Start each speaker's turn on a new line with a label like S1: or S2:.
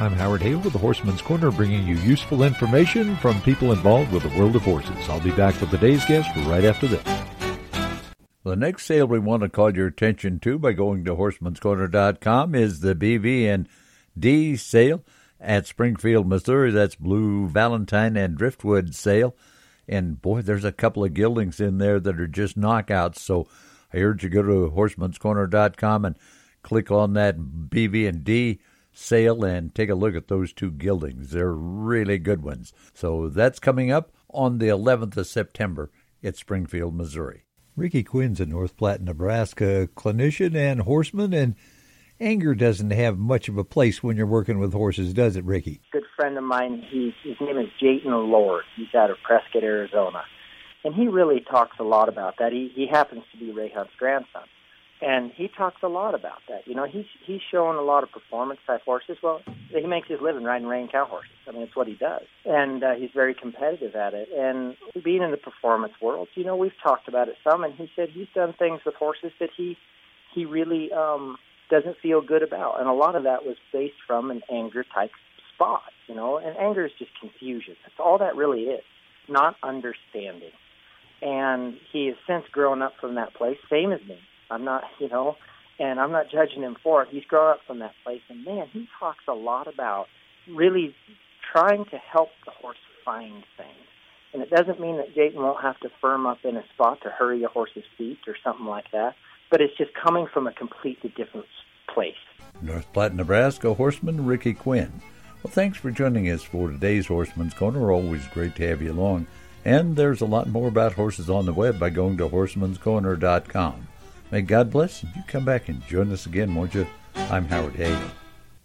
S1: I'm Howard Hale with the Horseman's Corner, bringing you useful information from people involved with the world of horses. I'll be back with today's guest right after this.
S2: The next sale we want to call your attention to by going to horseman'scorner.com is the BV and D sale at Springfield, Missouri. That's Blue Valentine and Driftwood sale. And boy, there's a couple of geldings in there that are just knockouts. So I urge you to go to horseman'scorner.com and click on that BV and D sale and take a look at those two geldings. They're really good ones. So that's coming up on the 11th of September at Springfield, Missouri. Ricky Quinn's a North Platte, Nebraska clinician and horseman, and anger doesn't have much of a place when you're working with horses, does it, Ricky?
S3: Good friend of mine, he, his name is Jayton Lord. He's out of Prescott, Arizona. And he really talks a lot about that. He, he happens to be Ray Hunt's grandson and he talks a lot about that. You know, he's he's showing a lot of performance type horses. Well, he makes his living riding reining cow horses. I mean, it's what he does, and uh, he's very competitive at it. And being in the performance world, you know, we've talked about it some, and he said he's done things with horses that he he really um, doesn't feel good about, and a lot of that was based from an anger type spot. You know, and anger is just confusion. That's all that really is, not understanding. And he has since grown up from that place, same as me I'm not, you know, and I'm not judging him for it. He's grown up from that place, and man, he talks a lot about really trying to help the horse find things. And it doesn't mean that Jayton won't have to firm up in a spot to hurry a horse's feet or something like that, but it's just coming from a completely different place.
S2: North Platte, Nebraska horseman Ricky Quinn. Well, thanks for joining us for today's Horseman's Corner. Always great to have you along. And there's a lot more about horses on the web by going to horsemanscorner.com. May God bless, and you come back and join us again, won't you? I'm Howard Hagen.